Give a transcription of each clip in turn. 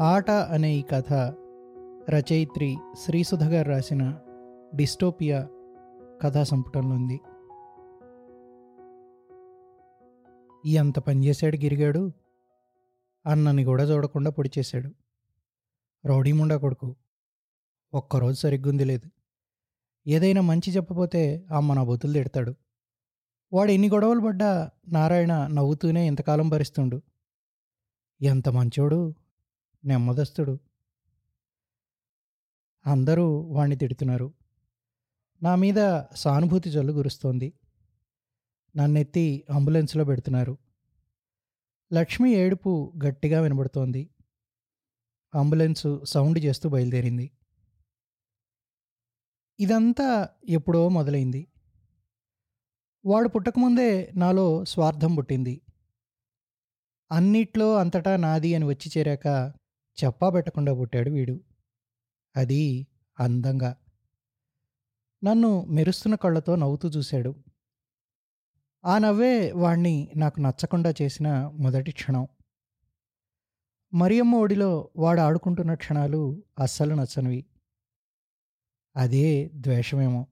ఆట అనే ఈ కథ రచయిత్రి శ్రీసుధ గారు రాసిన డిస్టోపియా కథా సంపుటంలో ఉంది. ఈ అంత పనిచేశాడు గిరిగాడు? అన్నని కూడా చూడకుండా పొడి చేశాడు. రౌడీ ముండా కొడుకు. ఒక్కరోజు సరిగ్గుంది లేదు. ఏదైనా మంచి చెప్పపోతే అమ్మ నా బొతులు తిడతాడు. వాడు ఎన్ని గొడవలు పడ్డా నారాయణ నవ్వుతూనే ఇంతకాలం భరిస్తుండు. ఎంత మంచోడు? నెమ్మదస్తుడు. అందరూ వాణ్ణి తిడుతున్నారు. నా మీద సానుభూతి జల్లు గురుస్తోంది. నన్నెత్తి అంబులెన్స్లో పెడుతున్నారు. లక్ష్మి ఏడుపు గట్టిగా వినబడుతోంది. అంబులెన్సు సౌండ్ చేస్తూ బయలుదేరింది. ఇదంతా ఎప్పుడో మొదలైంది. వాడు పుట్టకముందే నాలో స్వార్థం పుట్టింది. అన్నిట్లో అంతటా నాది అని వచ్చి చేరాక చెప్పా పెట్టకుండా పుట్టాడు వీడు. అది అందంగా. నన్ను మెరుస్తున్న కళ్ళతో నవ్వుతూ చూశాడు. ఆ నవ్వే వాణ్ణి నాకు నచ్చకుండా చేసిన మొదటి క్షణం. మరియమ్మ ఒడిలో వాడు ఆడుకుంటున్న క్షణాలు అస్సలు నచ్చనివి. అదే ద్వేషమేమో.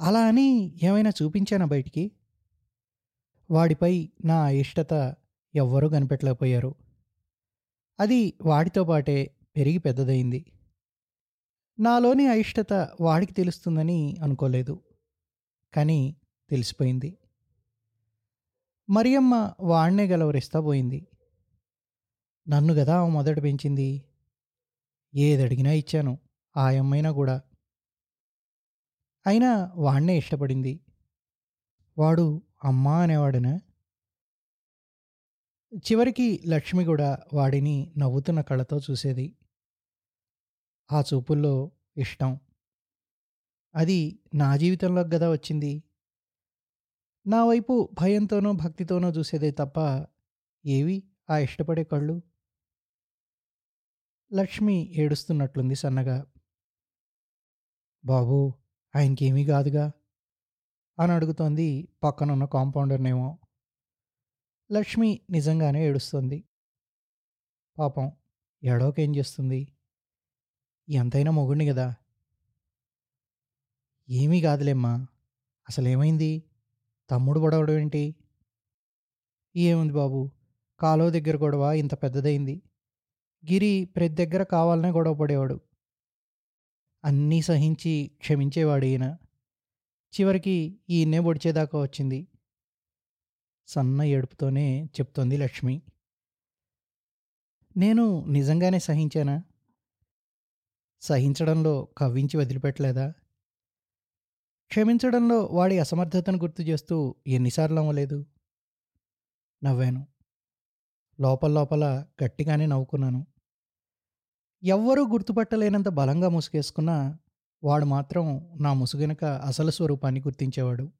అలా అని ఏమైనా చూపించానా బయటికి? వాడిపై నా అయిష్టత ఎవ్వరూ కనిపెట్టలేకపోయారు. అది వాడితో పాటే పెరిగి పెద్దదైంది నాలోని అయిష్టత వాడికి తెలుస్తుందని అనుకోలేదు. కానీ తెలిసిపోయింది. మరియమ్మ వాణ్ణే గలవరిస్తా పోయింది. నన్ను గదా మొదట పెంచింది? ఏదడిగినా ఇచ్చాను ఆ అమ్మైనా కూడా. అయినా వాణ్ణే ఇష్టపడింది. వాడు అమ్మా అనేవాడనా? చివరికి లక్ష్మి కూడా వాడిని నవ్వుతున్న కళ్ళతో చూసేది. ఆ చూపుల్లో ఇష్టం. అది నా జీవితంలోకి గదా వచ్చింది. నా వైపు భయంతోనో భక్తితోనో చూసేదే తప్ప ఏవి ఆ ఇష్టపడే కళ్ళు? లక్ష్మి ఏడుస్తున్నట్లుంది సన్నగా. బాబు ఆయనకేమీ కాదుగా అని అడుగుతోంది పక్కనున్న కాంపౌండర్నేమో. లక్ష్మి నిజంగానే ఏడుస్తుంది. పాపం ఏడోకేం చేస్తుంది? ఎంతైనా మొగుడిని కదా ఏమీ కాదులేమ్మా. అసలేమైంది? తమ్ముడు గొడవడం ఏంటి? ఏముంది బాబు? కాలువ దగ్గర గొడవ ఇంత పెద్దదైంది. గిరి ప్రతి దగ్గర కావాలనే గొడవ పడేవాడు. అన్నీ సహించి క్షమించేవాడు ఈయన చివరికి ఈయన్నే పొడిచేదాకా వచ్చింది. సన్న ఏడుపుతోనే చెప్తోంది లక్ష్మి. నేను నిజంగానే సహించానా? సహించడంలో కవ్వించి వదిలిపెట్టలేదా? క్షమించడంలో వాడి అసమర్థతను గుర్తు చేస్తూ ఎన్నిసార్లు అవ్వలేదు నవ్వాను. లోపల లోపల గట్టిగానే నవ్వుకున్నాను. ఎవ్వరూ గుర్తుపట్టలేనంత బలంగా ముసుగేసుకున్నా వాడు మాత్రం నా ముసుగెనక అసలు స్వరూపాన్ని గుర్తించేవాడు.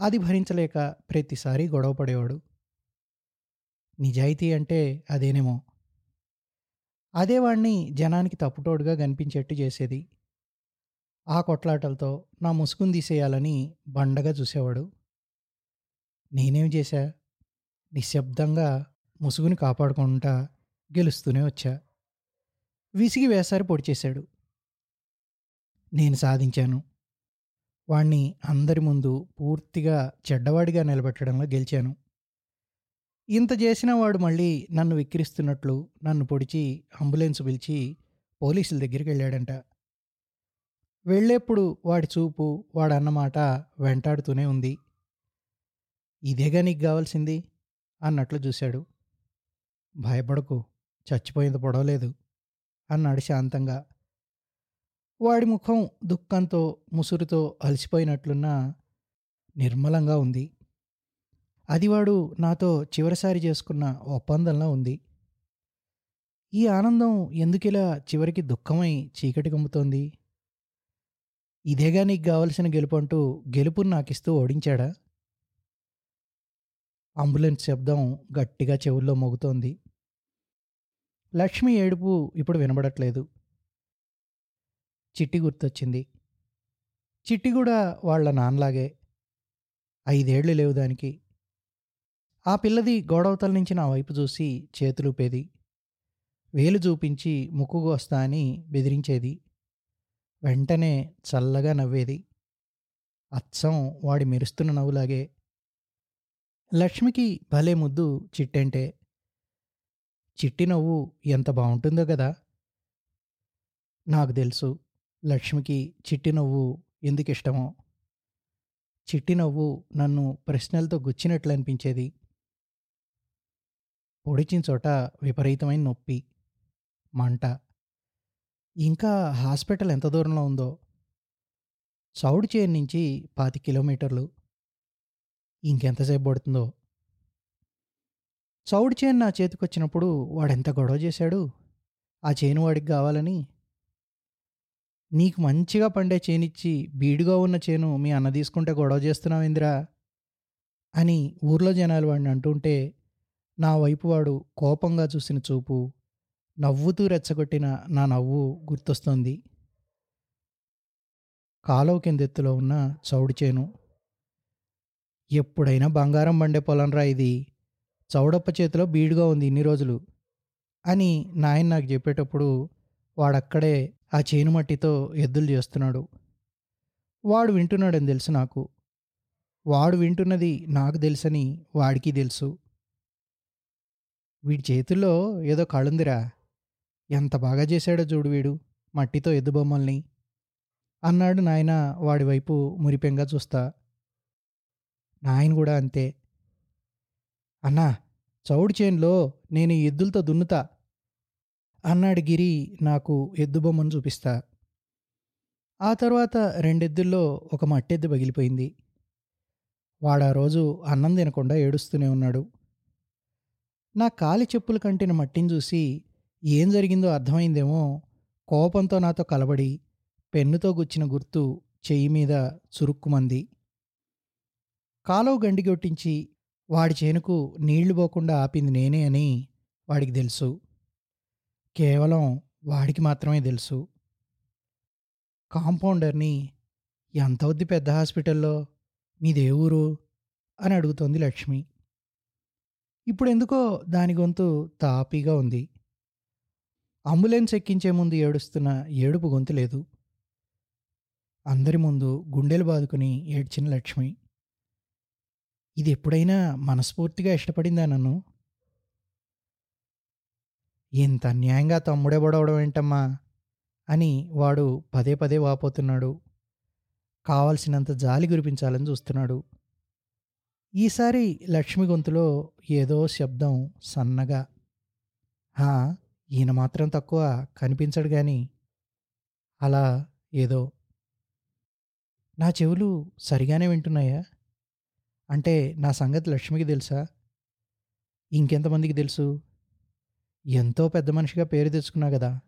అది భరించలేక ప్రతిసారి గొడవ పడేవాడు. నిజాయితీ అంటే అదేనేమో. అదే వాణ్ణి జనానికి తప్పుటోడుగా కనిపించేట్టు చేసేది. ఆ కొట్లాటలతో నా ముసుగును తీసేయాలని బండగా చూసేవాడు. నేనేం చేశా? నిశ్శబ్దంగా ముసుగుని కాపాడుకుంటా గెలుస్తూనే వచ్చా. విసిగి వేసారి పొడి చేశాడు నేను సాధించాను. వాణ్ణి అందరి ముందు పూర్తిగా చెడ్డవాడిగా నిలబెట్టడంలో గెలిచాను. ఇంత చేసిన వాడు మళ్ళీ నన్ను విక్కిరిస్తున్నట్లు నన్ను పొడిచి అంబులెన్స్ పిలిచి పోలీసుల దగ్గరికి వెళ్ళాడంట. వెళ్ళేప్పుడు వాడి చూపు వాడన్నమాట వెంటాడుతూనే ఉంది. ఇదేగా నీకు కావాల్సింది? అన్నట్లు చూశాడు. భయపడకు చచ్చిపోయింది పొడవలేదు అన్నాడు శాంతంగా. వాడి ముఖం దుఃఖంతో ముసురుతో అలసిపోయినట్లున్న నిర్మలంగా ఉంది. అది వాడు నాతో చివరిసారి చేసుకున్న ఒప్పందంలా ఉంది. ఈ ఆనందం ఎందుకిలా చివరికి దుఃఖమై చీకటి కమ్ముతోంది? ఇదేగా నీకు కావలసిన గెలుపు అంటూ గెలుపుని నాకిస్తూ ఓడించాడా? అంబులెన్స్ శబ్దం గట్టిగా చెవుల్లో మోగుతోంది. లక్ష్మి ఏడుపు ఇప్పుడు వినబడట్లేదు. చిట్టి గుర్తొచ్చింది. చిట్టి కూడా వాళ్ళ నాన్నలాగే ఐదేళ్ళు లేవు దానికి. ఆ పిల్లది గోడవతల నుంచి నా వైపు చూసి చేతులూపేది వేలు చూపించి ముక్కుగోస్తా అని బెదిరించేది. వెంటనే చల్లగా నవ్వేది. అచ్చం వాడి మెరుస్తున్న నవ్వులాగే. లక్ష్మికి భలే ముద్దు చిట్టంటే. చిట్టి నవ్వు ఎంత బాగుంటుందో కదా. నాకు తెలుసు. లక్ష్మికి చిట్టి నవ్వు ఎందుకు ఇష్టమో చిట్టి నవ్వు నన్ను ప్రశ్నలతో గుచ్చినట్లు అనిపించేది పొడిచిన చోట విపరీతమైన నొప్పి మంట. ఇంకా హాస్పిటల్ ఎంత దూరంలో ఉందో. చౌడు చేరు నుంచి పాతి కిలోమీటర్లు. ఇంకెంతసేపు పడుతుందో. చౌడు చేను నా చేతికొచ్చినప్పుడు వాడెంత గొడవ చేశాడు? ఆ చేను వాడికి కావాలని నీకు మంచిగా పండే చేనిచ్చి బీడుగా ఉన్న చేను మీ అన్న తీసుకుంటే గొడవ చేస్తున్నావేందిరా అని ఊర్లో జనాలు వాడిని అంటుంటే నా వైపు వాడు కోపంగా చూసిన చూపు నవ్వుతూ రెచ్చగొట్టిన నా నవ్వు గుర్తొస్తుంది. కాలువ కిందెత్తులో ఉన్న చౌడు చేను. ఎప్పుడైనా బంగారం బండే పొలంరా ఇది. చౌడప్ప చేతిలో బీడుగా ఉంది ఇన్ని రోజులు అని నాయన నాకు చెప్పేటప్పుడు వాడక్కడే ఆ చేను మట్టితో ఎద్దులు చేస్తున్నాడు. వాడు వింటున్నాడని తెలుసు నాకు. వాడు వింటున్నది నాకు తెలుసని వాడికి తెలుసు. వీడి చేతుల్లో ఏదో కళుందిరా ఎంత బాగా చేశాడో చూడు వీడు మట్టితో ఎద్దు బొమ్మల్ని. అన్నాడు నాయన వాడి వైపు మురిపెంగా చూస్తా. నాయన కూడా అంతే. అన్నా చౌడు చేన్లో నేను ఎద్దులతో దున్నుతా. అన్నాడు గిరి నాకు ఎద్దు బొమ్మను చూపిస్తా. ఆ తర్వాత రెండెద్దుల్లో ఒక మట్టెద్దు పగిలిపోయింది. వాడా రోజు అన్నం తినకుండా ఏడుస్తూనే ఉన్నాడు. నా కాలి చెప్పులు కంటిన మట్టిని చూసి ఏం జరిగిందో అర్థమైందేమో కోపంతో నాతో కలబడి పెన్నుతో గుచ్చిన గుర్తు చెయ్యి మీద చురుక్కుమంది. కాలువ గండిగొట్టించి వాడి చేనుకు నీళ్ళు పోకుండా ఆపింది నేనే అని వాడికి తెలుసు. కేవలం వాడికి మాత్రమే తెలుసు. కాంపౌండర్ని ఎంత అవుద్ది పెద్ద హాస్పిటల్లో? మీదే ఊరు? అని అడుగుతోంది లక్ష్మి. ఇప్పుడు ఎందుకో దాని గొంతు తాపీగా ఉంది. అంబులెన్స్ ఎక్కించే ముందు ఏడుస్తున్న ఏడుపు గొంతు లేదు. అందరి ముందు గుండెలు బాదుకుని ఏడ్చిన లక్ష్మి. ఇది ఎప్పుడైనా మనస్ఫూర్తిగా ఇష్టపడిందా నన్ను? ఇంత అన్యాయంగా తమ్ముడే పొడవడం ఏంటమ్మా? అని వాడు పదే పదే వాపోతున్నాడు. కావలసినంత జాలి గురిపించాలని చూస్తున్నాడు. ఈసారి లక్ష్మి గొంతులో ఏదో శబ్దం సన్నగా హా ఈయన మాత్రం తక్కువ కనిపించడు కానీ అలా ఏదో నా చెవులు సరిగానే వింటున్నాయా? అంటే నా సంగతి లక్ష్మికి తెలుసా? ఇంకెంతమందికి తెలుసు? ఎంతో పెద్ద మనిషిగా పేరు తెచ్చుకున్నా కదా.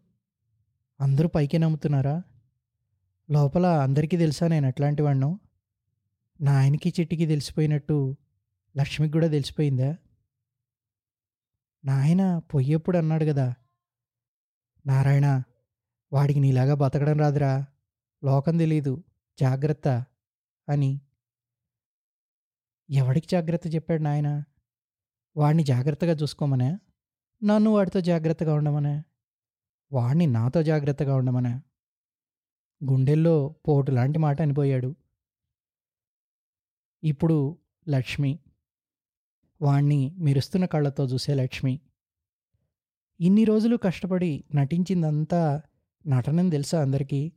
అందరూ పైకే నమ్ముతున్నారా? లోపల అందరికీ తెలుసా నేను ఎట్లాంటి వాడినో నా ఆయనకి చెట్టుకి తెలిసిపోయినట్టు లక్ష్మికి కూడా తెలిసిపోయిందా? నాయన పొయ్యప్పుడు అన్నాడు కదా నారాయణ వాడికి నీలాగా బతకడం రాదురా లోకం తెలీదు జాగ్రత్త అని. ఎవడికి జాగ్రత్త చెప్పాడు నాయన? వాడిని జాగ్రత్తగా చూసుకోమనే? నన్ను వాడితో జాగ్రత్తగా ఉండమనే. వాడిని నాతో జాగ్రత్తగా ఉండమనే. గుండెల్లో పోటు లాంటి మాట అనిపోయాడు. ఇప్పుడు లక్ష్మి. వాణ్ణి మెరుస్తున్న కళ్ళతో చూసే లక్ష్మి. ఇన్ని రోజులు కష్టపడి నటించిందంతా నటనని తెలుసా అందరికీ?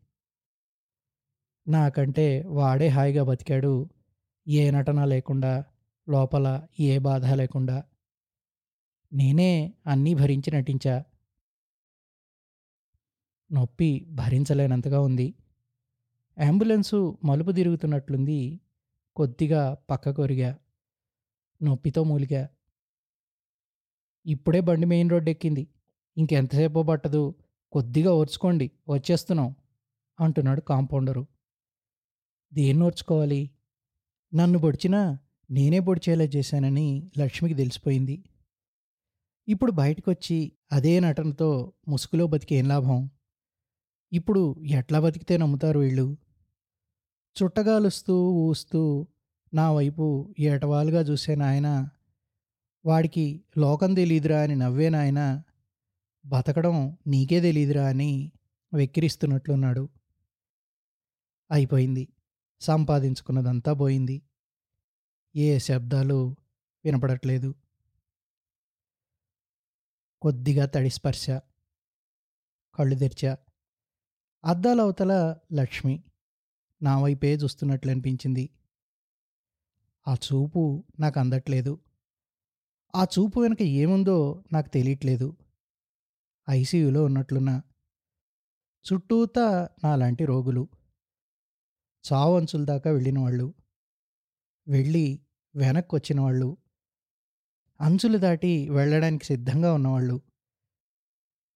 నాకంటే వాడే హాయిగా బతికాడు. ఏ నటన లేకుండా లోపల ఏ బాధ లేకుండా. నేనే అన్నీ భరించి నటించా. నొప్పి భరించలేనంతగా ఉంది. అంబులెన్సు మలుపు తిరుగుతున్నట్లుంది. కొద్దిగా పక్క కొరిగా నొప్పితో మూలిగా. ఇప్పుడే బండి మెయిన్ రోడ్డెక్కింది. ఇంకెంతసేపో పట్టదు. కొద్దిగా ఓర్చుకోండి. వచ్చేస్తున్నాం. అంటున్నాడు కాంపౌండరు. దేన్ని ఓర్చుకోవాలి? నన్ను పొడిచినా నేనే పొడిచేలా చేశానని లక్ష్మికి తెలిసిపోయింది. ఇప్పుడు బయటకొచ్చి అదే నటనతో ముసుగులో బతికేం లాభం? ఇప్పుడు ఎట్లా బతికితే నమ్ముతారు వీళ్ళు? చుట్టగాలుస్తూ ఊస్తూ నా వైపు ఏటవాలుగా చూసే నాయన వాడికి లోకం తెలీదురా అని నవ్వే నాయన బతకడం నీకే తెలీదురా అని వెక్కిరిస్తున్నట్లున్నాడు. అయిపోయింది. సంపాదించుకున్నదంతా పోయింది. ఏ శబ్దాలు వినపడట్లేదు. కొద్దిగా తడి స్పర్శ కళ్ళు తెరిచా అద్దాల అవతల లక్ష్మి నా వైపే చూస్తున్నట్లు అనిపించింది. ఆ చూపు నాకు అందట్లేదు. ఆ చూపు వెనుక ఏముందో నాకు తెలియట్లేదు. ఐసీయూలో ఉన్నట్లున్నా చుట్టూతా నాలాంటి రోగులు. చావు అంచుల దాకా వెళ్ళిన వాళ్ళు వెళ్ళి వెనక్కి వచ్చిన వాళ్ళు అంచులు దాటి వెళ్ళడానికి సిద్ధంగా ఉన్నవాళ్ళు.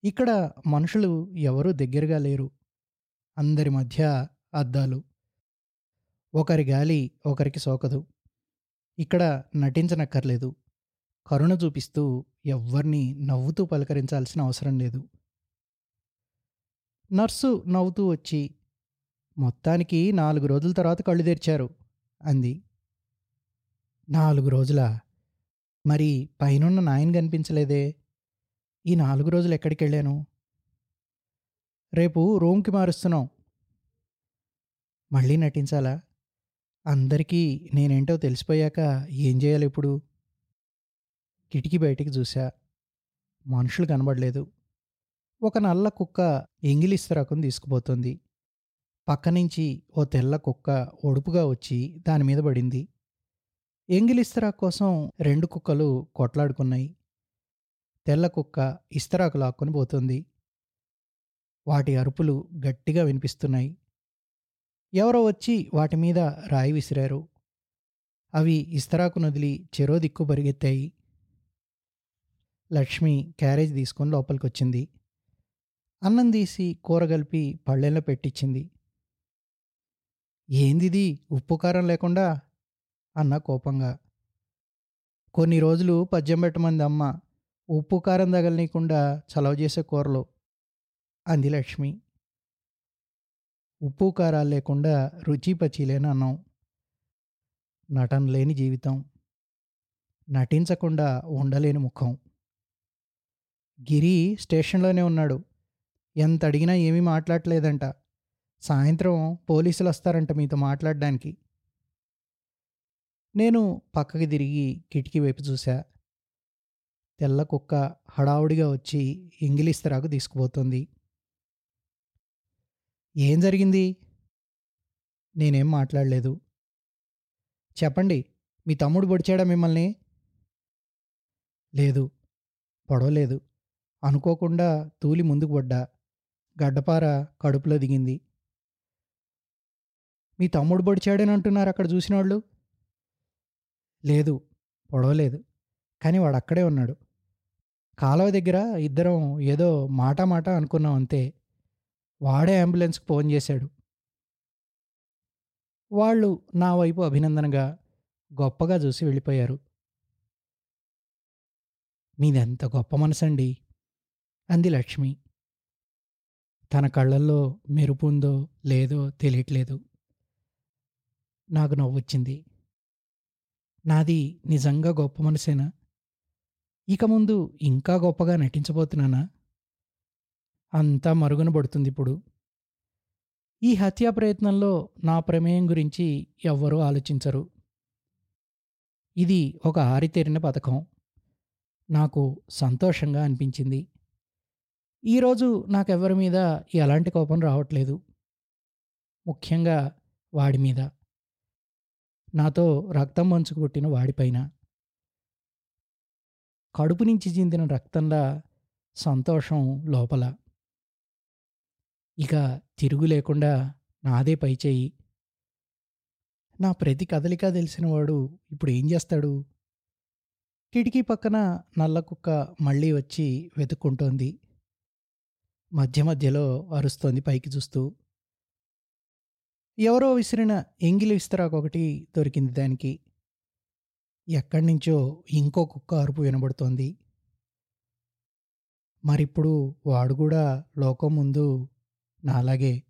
ఇక్కడ మనుషులు ఎవరూ దగ్గరగా లేరు. అందరి మధ్య అద్దాలు. ఒకరి గాలి ఒకరికి సోకదు. ఇక్కడ నటించనక్కర్లేదు. కరుణ చూపిస్తూ ఎవ్వరిని నవ్వుతూ పలకరించాల్సిన అవసరం లేదు. నర్సు నవ్వుతూ వచ్చి మొత్తానికి నాలుగు రోజుల తర్వాత కళ్ళు తెరిచారు అంది. నాలుగు రోజులా? మరి పైనున్న నాయన కనిపించలేదే. ఈ నాలుగు రోజులు ఎక్కడికి వెళ్ళాను రేపు రూమ్కి మారుస్తున్నాం. మళ్ళీ నటించాలా? అందరికీ నేనేంటో తెలిసిపోయాక ఏం చేయాలి ఇప్పుడు? కిటికీ బయటికి చూశా. మనుషులు కనబడలేదు. ఒక నల్ల కుక్క ఎంగిలిస్తరాకుని తీసుకుపోతుంది. పక్క నుంచి ఓ తెల్ల కుక్క ఒడుపుగా వచ్చి దాని మీద పడింది ఇస్తరా కోసం రెండు కుక్కలు కొట్లాడుకున్నాయి. తెల్ల కుక్క ఇస్తరాకు లాక్కొని పోతుంది. వాటి అరుపులు గట్టిగా వినిపిస్తున్నాయి. ఎవరో వచ్చి వాటి మీద రాయి విసిరారు. అవి ఇస్తరాకు నదిలి చెరో దిక్కు పరిగెత్తాయి. లక్ష్మి క్యారేజ్ తీసుకొని లోపలికొచ్చింది. అన్నం తీసి కూర కలిపి పళ్ళెంలో పెట్టించింది ఏందిది? ఉప్పు కారం లేకుండా అన్న కోపంగా. కొన్ని రోజులు పద్యం పెట్టమంది అమ్మ. ఉప్పు కారం తగలనీయకుండా చలవ చేసే కూరలు. అంది లక్ష్మి. ఉప్పు కారాలు లేకుండా రుచి పచి లేని అన్నం. నటన లేని జీవితం. నటించకుండా ఉండలేని ముఖం. గిరి స్టేషన్లోనే ఉన్నాడు. ఎంత అడిగినా ఏమీ మాట్లాడలేదంట. సాయంత్రం పోలీసులు వస్తారంట మీతో మాట్లాడడానికి. నేను పక్కకి తిరిగి కిటికీ వైపు చూశా తెల్ల కుక్క హడావుడిగా వచ్చి ఇంగిలిస్తరాకు తీసుకుపోతుంది. ఏం జరిగింది? నేనేం మాట్లాడలేదు. చెప్పండి మీ తమ్ముడు పొడిచాడా మిమ్మల్ని? లేదు పొడవలేదు. అనుకోకుండా తూలి ముందుకు పడ్డా. గడ్డపార కడుపులో దిగింది. మీ తమ్ముడు పొడిచాడని అంటున్నారు అక్కడ చూసిన వాళ్ళు లేదు పొడవలేదు కానీ వాడు అక్కడే ఉన్నాడు. కాలువ దగ్గర ఇద్దరం ఏదో మాట మాట అనుకున్నాం అంతే. వాడే అంబులెన్స్కి ఫోన్ చేశాడు. వాళ్ళు నా వైపు అభినందనగా గొప్పగా చూసి వెళ్ళిపోయారు. మీదెంత గొప్ప మనసండి అంది లక్ష్మి. తన కళ్ళల్లో మెరుపు ఉందో లేదో తెలియట్లేదు. నాకు నవ్వొచ్చింది. నాది నిజంగా గొప్ప మనసేనా? ఇక ముందు ఇంకా గొప్పగా నటించబోతున్నానా? అంతా మరుగున పడుతుంది ఇప్పుడు. ఈ హత్యా ప్రయత్నంలో నా ప్రమేయం గురించి ఎవ్వరూ ఆలోచించరు. ఇది ఒక ఆరితేరిన పథకం. నాకు సంతోషంగా అనిపించింది. ఈరోజు నాకెవరి మీద ఎలాంటి కోపం రావట్లేదు. ముఖ్యంగా వాడి మీద. నాతో రక్తం మంచుకు పుట్టిన వాడిపైన కడుపు నుంచి చిందిన రక్తంలా సంతోషం లోపల. ఇక తిరుగు లేకుండా నాదే పై చేయి. నా ప్రతి కదలిక తెలిసినవాడు ఇప్పుడు ఏం చేస్తాడు? కిటికీ పక్కన నల్ల కుక్క మళ్ళీ వచ్చి వెతుక్కుంటోంది. మధ్య మధ్యలో అరుస్తోంది పైకి చూస్తూ. ఎవరో విసిరిన ఎంగిలి విస్తరాకొకటి దొరికింది దానికి. ఎక్కడి నుంచో ఇంకో కుక్క అరుపు వినబడుతోంది. మరిప్పుడు వాడు కూడా లోకం ముందు నాలాగే